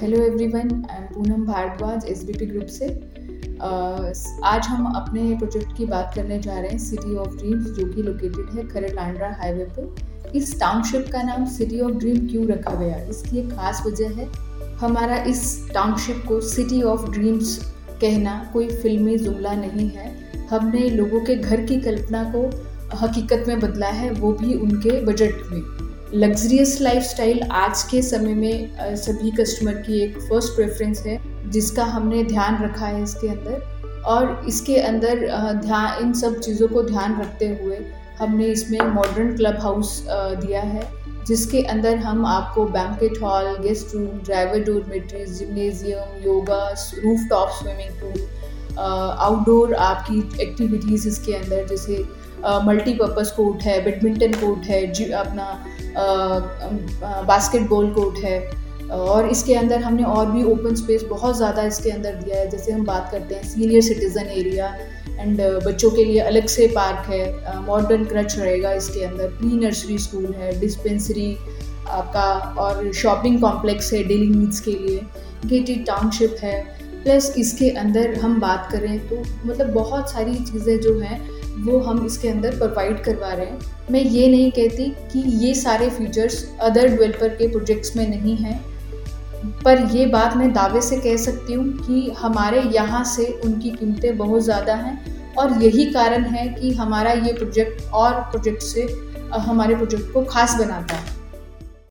Hello everyone I am Poonam Bhardwaj S group से। uh, आज हम अपने प्रोजेक्ट की बात करने जा रहे हैं सिटी ऑफ़ ड्रीम्स जो कि लोकेटेड है खरे लांड्रा हाईवे पर इस टाउनशिप का नाम सिटी ऑफ़ ड्रीम क्यों रखा गया? इसकी एक खास वजह है हमारा इस टाउनशिप को सिटी ऑफ़ ड्रीम्स कहना कोई फिल्मी जुमला नहीं है। हमने लोगों के घर की कल्पना को हकीकत में बदला है वो भी उनके बजट में। लग्जरियस लाइफस्टाइल आज के समय में सभी कस्टमर की एक फ़र्स्ट प्रेफरेंस है, जिसका हमने ध्यान रखा है इसके अंदर। और इसके अंदर ध्यान इन सब चीज़ों को ध्यान रखते हुए हमने इसमें मॉडर्न क्लब हाउस दिया है, जिसके अंदर हम आपको banquet hall guest room driver dormitories gymnasium yoga roof top swimming pool outdoor आपकी एक्टिविटीज़ इसके अंदर, जैसे मल्टीपर्पज़ कोर्ट है बैडमिंटन कोर्ट है अपना बास्केटबॉल कोर्ट है। और इसके अंदर हमने और भी ओपन स्पेस बहुत ज़्यादा इसके अंदर दिया है। जैसे हम बात करते हैं सीनियर सिटीज़न एरिया एंड बच्चों के लिए अलग से पार्क है। मॉडर्न क्रच रहेगा इसके अंदर। प्री नर्सरी स्कूल है डिस्पेंसरी आपका और शॉपिंग कॉम्प्लेक्स है डेली नीड्स के लिए। गेटेड टाउनशिप है। प्लस इसके अंदर हम बात करें तो मतलब बहुत सारी चीज़ें जो हैं वो हम इसके अंदर प्रोवाइड करवा रहे हैं। मैं ये नहीं कहती कि ये सारे फीचर्स अदर डेवलपर के प्रोजेक्ट्स में नहीं हैं, पर ये बात मैं दावे से कह सकती हूँ कि हमारे यहाँ से उनकी कीमतें बहुत ज़्यादा हैं और यही कारण है कि हमारा ये प्रोजेक्ट और प्रोजेक्ट से हमारे प्रोजेक्ट को खास बनाता है।